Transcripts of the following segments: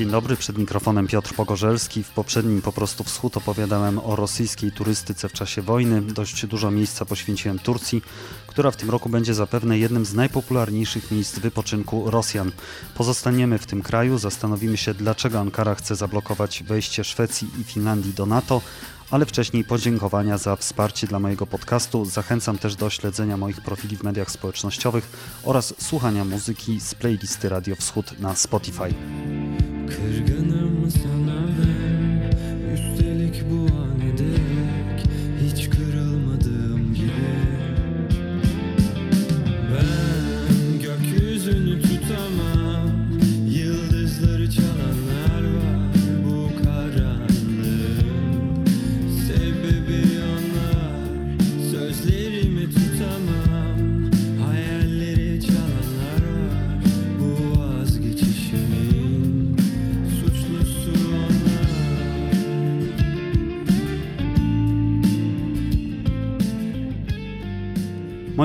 Dzień dobry, przed mikrofonem Piotr Pogorzelski. W poprzednim Po prostu Wschód opowiadałem o rosyjskiej turystyce w czasie wojny. Dość dużo miejsca poświęciłem Turcji, która w tym roku będzie zapewne jednym z najpopularniejszych miejsc wypoczynku Rosjan. Pozostaniemy w tym kraju, zastanowimy się dlaczego Ankara chce zablokować wejście Szwecji i Finlandii do NATO, ale wcześniej podziękowania za wsparcie dla mojego podcastu. Zachęcam też do śledzenia moich profili w mediach społecznościowych oraz słuchania muzyki z playlisty Radio Wschód na Spotify. Kırgın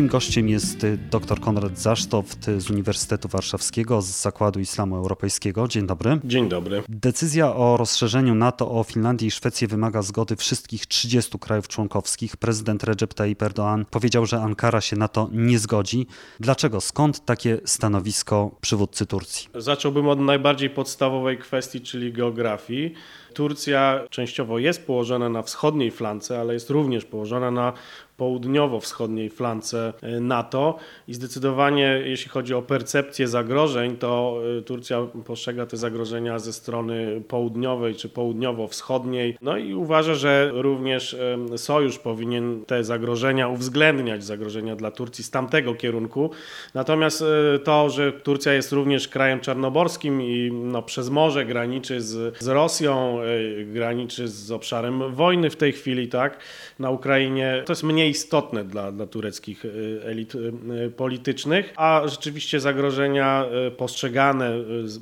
Moim gościem jest y, dr Konrad Zasztoft z Uniwersytetu Warszawskiego z Zakładu Islamu Europejskiego. Dzień dobry. Dzień dobry. Decyzja o rozszerzeniu NATO o Finlandię i Szwecję wymaga zgody wszystkich 30 krajów członkowskich. Prezydent Recep Tayyip Erdoğan powiedział, że Ankara się na to nie zgodzi. Dlaczego? Skąd takie stanowisko przywódcy Turcji? Zacząłbym od najbardziej podstawowej kwestii, czyli geografii. Turcja częściowo jest położona na wschodniej flance, ale jest również położona na południowo-wschodniej flance e, NATO i zdecydowanie jeśli chodzi o percepcję zagrożeń, to e, Turcja postrzega te zagrożenia ze strony południowej czy południowo-wschodniej. No i uważa, że również e, sojusz powinien te zagrożenia uwzględniać, zagrożenia dla Turcji z tamtego kierunku. Natomiast to, że Turcja jest również krajem czarnoborskim i no, przez morze graniczy z, z Rosją, graniczy z obszarem wojny w tej chwili, tak, na Ukrainie, to jest mniej istotne dla, dla tureckich y, elit y, politycznych, a rzeczywiście zagrożenia y, postrzegane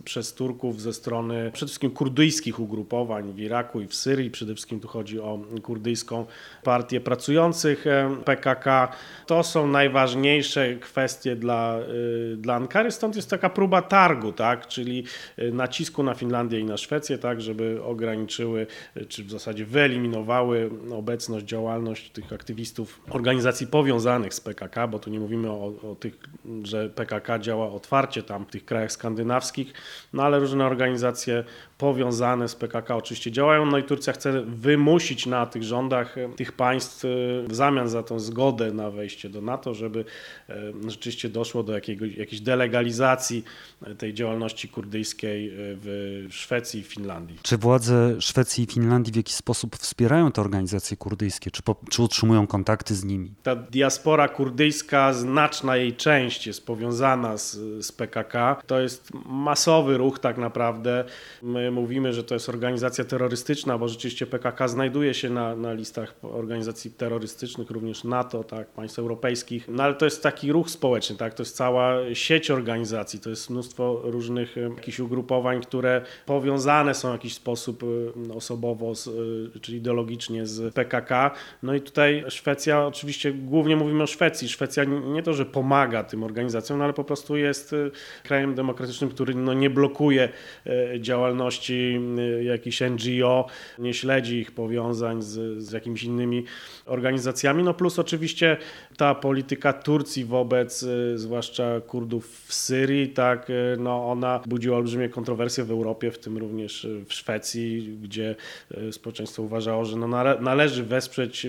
przez Turków ze strony przede wszystkim kurdyjskich ugrupowań w Iraku i w Syrii, przede wszystkim tu chodzi o kurdyjską partię pracujących PKK, to są najważniejsze kwestie dla, dla Ankary, stąd jest taka próba targu, tak, czyli nacisku na Finlandię i na Szwecję, tak, żeby ograniczyły, czy w zasadzie wyeliminowały obecność, działalność tych aktywistów organizacji powiązanych z PKK, bo tu nie mówimy o, o, tych, że PKK działa otwarcie tam w tych krajach skandynawskich, no ale różne organizacje powiązane z PKK oczywiście działają, no i Turcja chce wymusić na tych rządach e, tych państw e, w zamian za tą zgodę na wejście do NATO, żeby e, rzeczywiście doszło do jakiejś delegalizacji tej działalności kurdyjskiej w Szwecji i Finlandii. Czy władze Szwecji i Finlandii w jakiś sposób wspierają te organizacje kurdyjskie, czy, po, czy utrzymują kontakty z nimi? Ta diaspora kurdyjska, znaczna jej część jest powiązana z, z PKK. To jest masowy ruch tak naprawdę. My mówimy, że to jest organizacja terrorystyczna, bo rzeczywiście PKK znajduje się na, na listach organizacji terrorystycznych, również NATO, tak, państw europejskich, no ale to jest taki ruch społeczny, tak, to jest cała sieć organizacji, to jest mnóstwo różnych jakichś ugrupowań, które powiązane są w jakiś sposób osobowo, z, czy ideologicznie z PKK. No i tutaj Szwecja, oczywiście głównie mówimy o Szwecji, Szwecja nie to, że pomaga tym organizacjom, no ale po prostu jest krajem demokratycznym, który no, nie blokuje działalności działalności y, jakichś NGO, nie śledzi ich powiązań z, z jakimiś innymi organizacjami. No plus oczywiście ta polityka Turcji wobec y, zwłaszcza Kurdów w Syrii, tak, y, no ona budziła olbrzymie kontrowersje w Europie, w tym również w Szwecji, gdzie społeczeństwo uważało, że no należy wesprzeć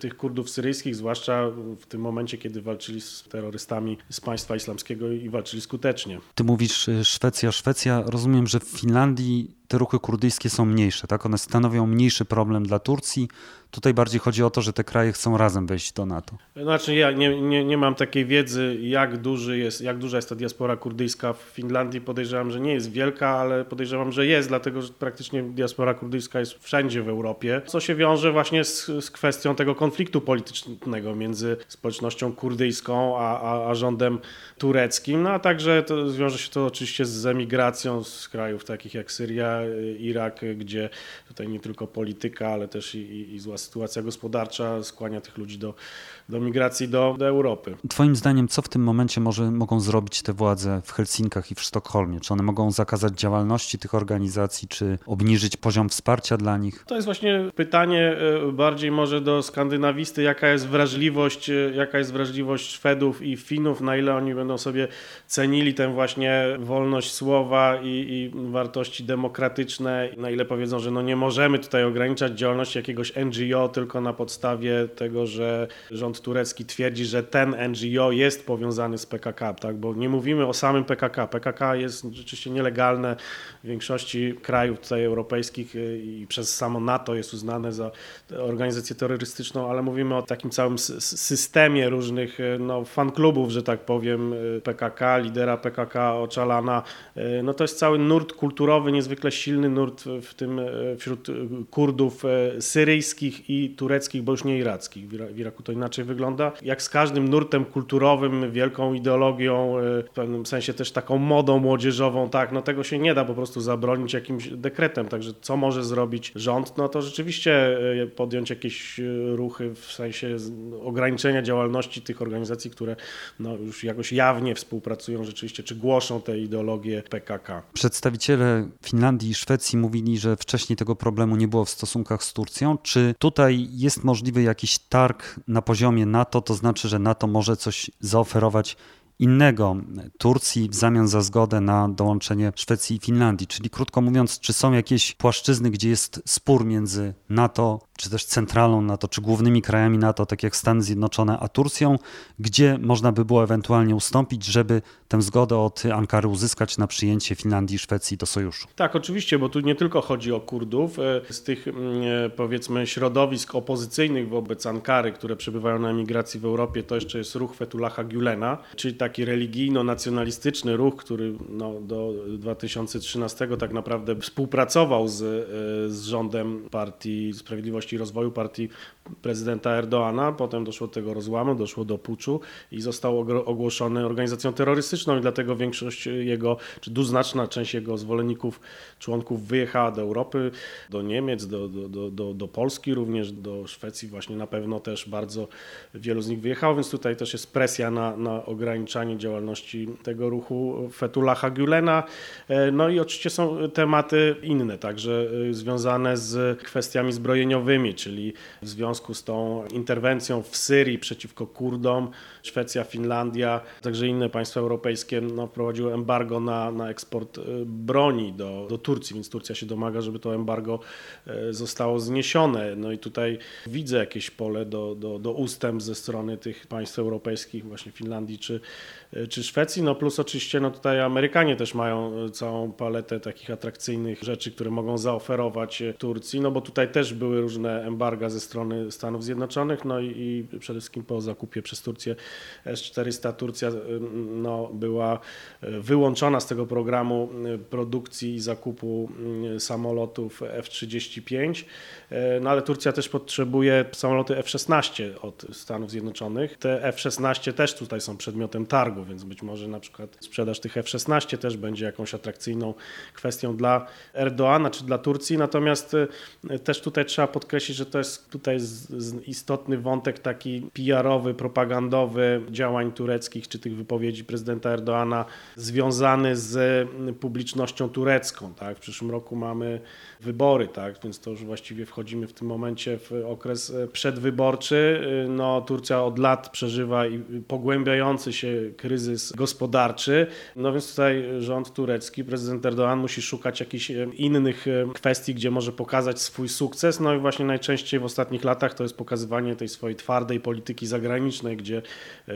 tych Kurdów syryjskich, zwłaszcza w tym momencie, kiedy walczyli z terrorystami z państwa islamskiego i walczyli skutecznie. Ty mówisz Szwecja, Szwecja. Rozumiem, że w Finlandii te ruchy kurdyjskie są mniejsze, tak? One stanowią mniejszy problem dla Turcji. Tutaj bardziej chodzi o to, że te kraje chcą razem wejść do NATO. Znaczy ja nie, nie, nie mam takiej wiedzy, jak, duży jest, jak duża jest ta diaspora kurdyjska w Finlandii. Podejrzewam, że nie jest wielka, ale podejrzewam, że jest, dlatego że praktycznie diaspora kurdyjska jest wszędzie w Europie, co się wiąże właśnie z, z kwestią tego konfliktu politycznego między społecznością kurdyjską a, a, a rządem tureckim, no a także to, wiąże się to oczywiście z emigracją z krajów takich jak Syria, Syria, Irak, gdzie tutaj nie tylko polityka, ale też i, i zła sytuacja gospodarcza skłania tych ludzi do, do migracji do, do Europy. Twoim zdaniem, co w tym momencie może, mogą zrobić te władze w Helsinkach i w Sztokholmie? Czy one mogą zakazać działalności tych organizacji, czy obniżyć poziom wsparcia dla nich? To jest właśnie pytanie e, bardziej może do skandynawisty, jaka jest wrażliwość, e, jaka jest wrażliwość Szwedów i Finów, na ile oni będą sobie cenili tę właśnie wolność słowa i, i wartości demokratyczne, na ile powiedzą, że no nie możemy tutaj ograniczać działalności jakiegoś NGO tylko na podstawie tego, że rząd turecki twierdzi, że ten NGO jest powiązany z PKK, tak? bo nie mówimy o samym PKK. PKK jest rzeczywiście nielegalne w większości krajów tutaj europejskich y, i przez samo NATO jest uznane za organizację terrorystyczną, ale mówimy o takim całym systemie różnych y, no, fanklubów, że tak powiem, y, PKK, lidera PKK Ocalana. No to jest cały nurt kulturowy, niezwykle silny nurt w tym wśród Kurdów syryjskich i tureckich, bo już nie irackich. W Iraku to inaczej wygląda. Jak z każdym nurtem kulturowym, wielką ideologią, w pewnym sensie też taką modą młodzieżową, tak, no tego się nie da po prostu zabronić jakimś dekretem. Także co może zrobić rząd? No to rzeczywiście e, podjąć jakieś e, ruchy w sensie ograniczenia działalności tych organizacji, które no już jakoś jawnie współpracują rzeczywiście, czy głoszą te ideologie PKK. Przedstawiciele Finlandii i Szwecji mówili, że wcześniej tego problemu nie było w stosunkach z Turcją. Czy tutaj jest możliwy jakiś targ na poziomie NATO, to znaczy, że NATO może coś zaoferować innego Turcji w zamian za zgodę na dołączenie Szwecji i Finlandii. Czyli krótko mówiąc, czy są jakieś płaszczyzny, gdzie jest spór między NATO, czy też centralą NATO, czy głównymi krajami NATO, tak jak Stany Zjednoczone, a Turcją, gdzie można by było ewentualnie ustąpić, żeby tę zgodę od Ankary uzyskać na przyjęcie Finlandii i Szwecji do sojuszu. Tak, oczywiście, bo tu nie tylko chodzi o Kurdów. E, z tych mm, e, powiedzmy środowisk opozycyjnych wobec Ankary, które przebywają na emigracji w Europie, to jeszcze jest ruch Fetulaha Gülena, czyli taki religijno-nacjonalistyczny ruch, który no, do 2013 tak naprawdę współpracował z, e, z rządem Partii Sprawiedliwości i Rozwoju, partii prezydenta Erdoana. Potem doszło do tego rozłamu, doszło do puczu i został ogłoszony organizacją terrorystyczną i dlatego większość jego, czy znaczna część jego zwolenników, członków wyjechała do Europy, do Niemiec, do, do, do, do Polski również, do Szwecji właśnie na pewno też bardzo wielu z nich wyjechało, więc tutaj też jest presja na, na ograniczanie działalności tego ruchu Fetulaha Gülena. E, no i oczywiście są tematy inne, także e, związane z kwestiami zbrojeniowymi, czyli w związku z tą interwencją w Syrii przeciwko Kurdom, Szwecja, Finlandia, także inne państwa europejskie no, wprowadziły embargo na, na eksport y, broni do, do Turcji, więc Turcja się domaga, żeby to embargo y, zostało zniesione. No i tutaj widzę jakieś pole do, do, do ustęp ze strony tych państw europejskich, właśnie Finlandii czy, y, czy Szwecji. No plus oczywiście no tutaj Amerykanie też mają całą paletę takich atrakcyjnych rzeczy, które mogą zaoferować Turcji, no bo tutaj też były różne embarga ze strony Stanów Zjednoczonych, no i, i przede wszystkim po zakupie przez Turcję S-400 Turcja no, była e, wyłączona z tego programu e, produkcji i zakupu samolotów F-35, e, no ale Turcja też potrzebuje samoloty F-16 od Stanów Zjednoczonych. Te F-16 też tutaj są przedmiotem targu, więc być może na przykład sprzedaż tych F-16 też będzie jakąś atrakcyjną kwestią dla Erdoana czy dla Turcji, natomiast też tutaj trzeba podkreślić, że to jest tutaj istotny wątek taki PR-owy, propagandowy działań tureckich czy tych wypowiedzi prezydenta Erdoana związany z publicznością turecką. Tak? W przyszłym roku mamy wybory, tak? więc to już właściwie wchodzimy w tym momencie w okres przedwyborczy. No, Turcja od lat przeżywa i pogłębiający się kryzys gospodarczy. No więc tutaj rząd turecki, prezydent Erdoğan musi szukać jakichś innych kwestii, gdzie może pokazać swój sukces. No i właśnie najczęściej w ostatnich latach to jest pokazywanie tej swojej twardej polityki zagranicznej, gdzie,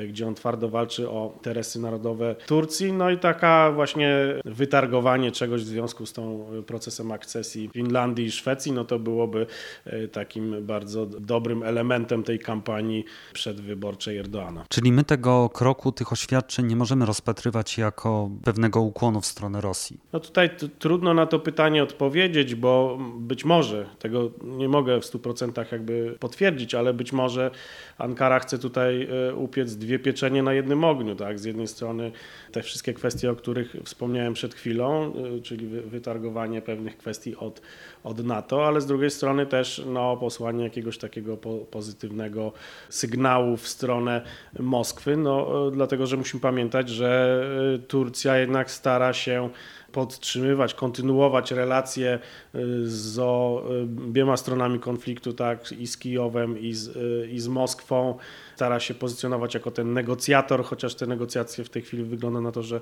gdzie on twardo walczy o interesy narodowe Turcji. No i taka właśnie wytargowanie czegoś w związku z tą procesem akcesji Finlandii i Szwecji, no to byłoby e, takim bardzo dobrym elementem tej kampanii przedwyborczej Erdoana. Czyli my tego kroku, tych oświadczeń nie możemy rozpatrywać jako pewnego ukłonu w stronę Rosji? No tutaj trudno na to pytanie odpowiedzieć, bo być może, tego nie mogę mogę w 100% jakby potwierdzić, ale być może Ankara chce tutaj e, upiec dwie pieczenie na jednym ogniu. Tak? Z jednej strony te wszystkie kwestie, o których wspomniałem przed chwilą, e, czyli wytargowanie pewnych kwestii od, od NATO, ale z drugiej strony też no, posłanie jakiegoś takiego po, pozytywnego sygnału w stronę Moskwy, no, dlatego że musimy pamiętać, że Turcja jednak stara się podtrzymywać, kontynuować relacje y, z obiema stronami konfliktu, tak, i z Kijowem, i z, y, i z Moskwą. Stara się pozycjonować jako ten negocjator, chociaż te negocjacje w tej chwili wygląda na to, że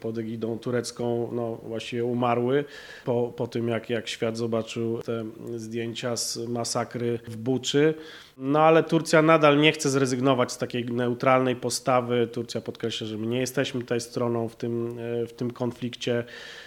pod egidą turecką no, właściwie umarły po, po tym, jak, jak świat zobaczył te zdjęcia z masakry w Buczy. No ale Turcja nadal nie chce zrezygnować z takiej neutralnej postawy. Turcja podkreśla, że my nie jesteśmy tutaj stroną w tym, e, w tym konflikcie.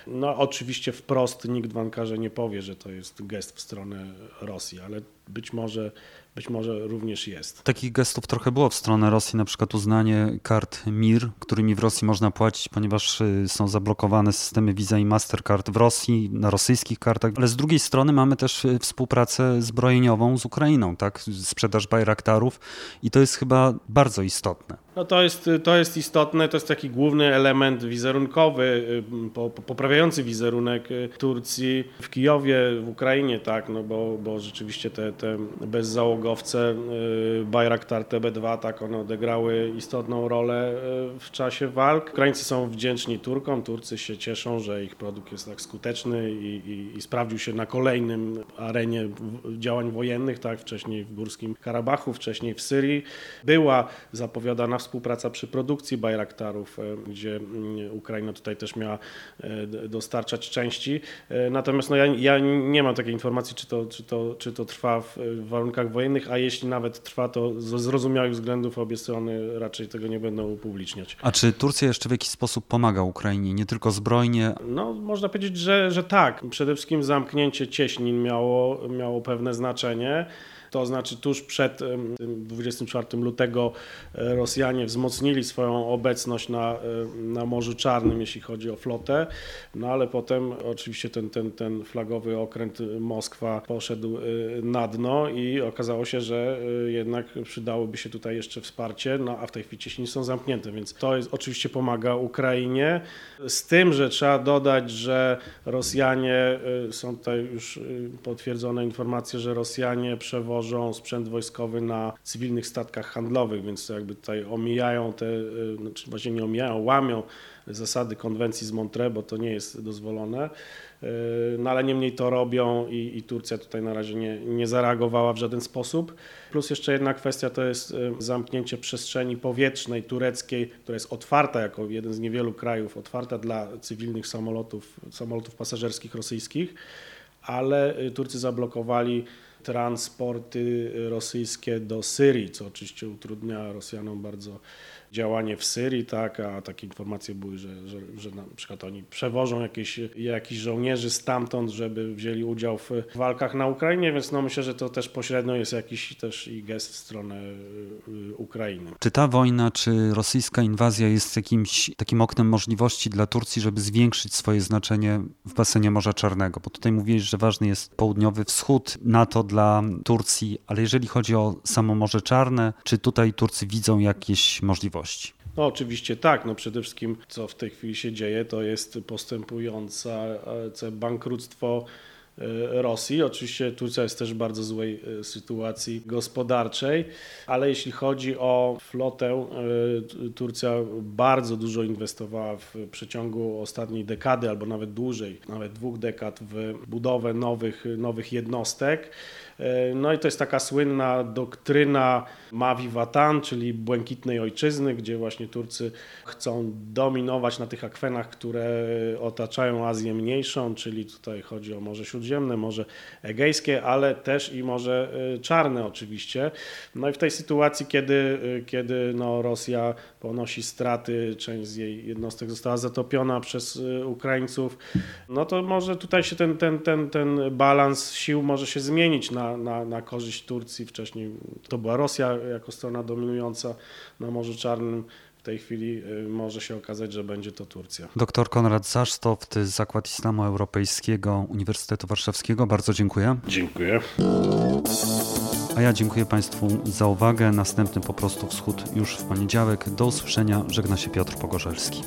No oczywiście wprost nikt w Ankarze nie powie, że to jest gest w stronę Rosji, ale być może być może również jest. Takich gestów trochę było w stronę Rosji, na przykład uznanie kart MIR, którymi w Rosji można płacić, ponieważ y, są zablokowane systemy Visa i Mastercard w Rosji, na rosyjskich kartach, ale z drugiej strony mamy też y, współpracę zbrojeniową z Ukrainą, tak? Sprzedaż Bajraktarów i to jest chyba bardzo istotne. No to jest, to jest istotne, to jest taki główny element wizerunkowy, y, poprawiający wizerunek y, Turcji w Kijowie, w Ukrainie, tak, no bo, bo rzeczywiście te, te bezzałogowce y, Bayraktar TB2, tak, one odegrały istotną rolę w czasie walk. Ukraińcy są wdzięczni Turkom, Turcy się cieszą, że ich produkt jest tak skuteczny i, i, i sprawdził się na kolejnym arenie działań wojennych, tak, wcześniej w Górskim Karabachu, wcześniej w Syrii. Była zapowiadana współpraca przy produkcji Bayraktarów, e, gdzie mm, Ukraina tutaj też miała e, dostarczać części. E, natomiast no ja, ja nie mam takiej informacji, czy to, czy, to, czy to trwa w warunkach wojennych, a jeśli nawet trwa, to z zrozumiałych względów obie strony raczej tego nie będą upubliczniać. A czy Turcja jeszcze w jakiś sposób pomaga Ukrainie, nie tylko zbrojnie? No, można powiedzieć, że, że tak. Przede wszystkim zamknięcie cieśnin miało, miało pewne znaczenie. To znaczy tuż przed 24 lutego e, Rosjanie wzmocnili swoją obecność na, e, na Morzu Czarnym, jeśli chodzi o flotę, no ale potem oczywiście ten, ten, ten flagowy okręt Moskwa poszedł e, na dno i okazało się, że jednak przydałoby się tutaj jeszcze wsparcie, no a w tej chwili cieśniny są zamknięte, więc to jest, oczywiście pomaga Ukrainie. Z tym, że trzeba dodać, że Rosjanie, są tutaj już potwierdzone informacje, że Rosjanie przewożą przewożą sprzęt wojskowy na cywilnych statkach handlowych, więc jakby tutaj omijają te, y, znaczy właśnie nie omijają, łamią zasady konwencji z Montreux, bo to nie jest dozwolone. Y, no ale niemniej to robią i, i, Turcja tutaj na razie nie, nie zareagowała w żaden sposób. Plus jeszcze jedna kwestia to jest y, zamknięcie przestrzeni powietrznej tureckiej, która jest otwarta jako jeden z niewielu krajów, otwarta dla cywilnych samolotów, samolotów pasażerskich rosyjskich, ale Turcy zablokowali transporty rosyjskie do Syrii, co oczywiście utrudnia Rosjanom bardzo działanie w Syrii, tak, a takie informacje były, że, że, że na przykład oni przewożą jakieś, jakichś żołnierzy stamtąd, żeby wzięli udział w walkach na Ukrainie, więc no myślę, że to też pośrednio jest jakiś też i gest w stronę y, Ukrainy. Czy ta wojna, czy rosyjska inwazja jest jakimś takim oknem możliwości dla Turcji, żeby zwiększyć swoje znaczenie w basenie Morza Czarnego? Bo tutaj mówiłeś, że ważny jest południowy wschód NATO dla Turcji, ale jeżeli chodzi o samo Morze Czarne, czy tutaj Turcy widzą jakieś możliwości? No oczywiście tak. No przede wszystkim co w tej chwili się dzieje, to jest postępujące bankructwo Rosji. Oczywiście Turcja jest też w bardzo złej e, sytuacji gospodarczej, ale jeśli chodzi o flotę, e, Turcja bardzo dużo inwestowała w przeciągu ostatniej dekady albo nawet dłużej, nawet dwóch dekad w budowę nowych, nowych jednostek. E, no i to jest taka słynna doktryna Mavi Vatan, czyli błękitnej ojczyzny, gdzie właśnie Turcy chcą dominować na tych akwenach, które otaczają Azję Mniejszą, czyli tutaj chodzi o Morze Śródziemne, Morze Egejskie, ale też i Morze e, Czarne oczywiście. No i w tej sytuacji, kiedy, e, kiedy no Rosja ponosi straty, część z jej jednostek została zatopiona przez Ukraińców, no to może tutaj się ten, ten, ten, ten balans sił może się zmienić na na, na, korzyść Turcji. Wcześniej to była Rosja jako strona dominująca na Morzu Czarnym. w tej chwili y, może się okazać, że będzie to Turcja. Dr Konrad Zasztoft, Zakład Islamu Europejskiego Uniwersytetu Warszawskiego. Bardzo dziękuję. Dziękuję. A ja dziękuję Państwu za uwagę. Następny po prostu wschód już w poniedziałek. Do usłyszenia. Żegna się Piotr Pogorzelski.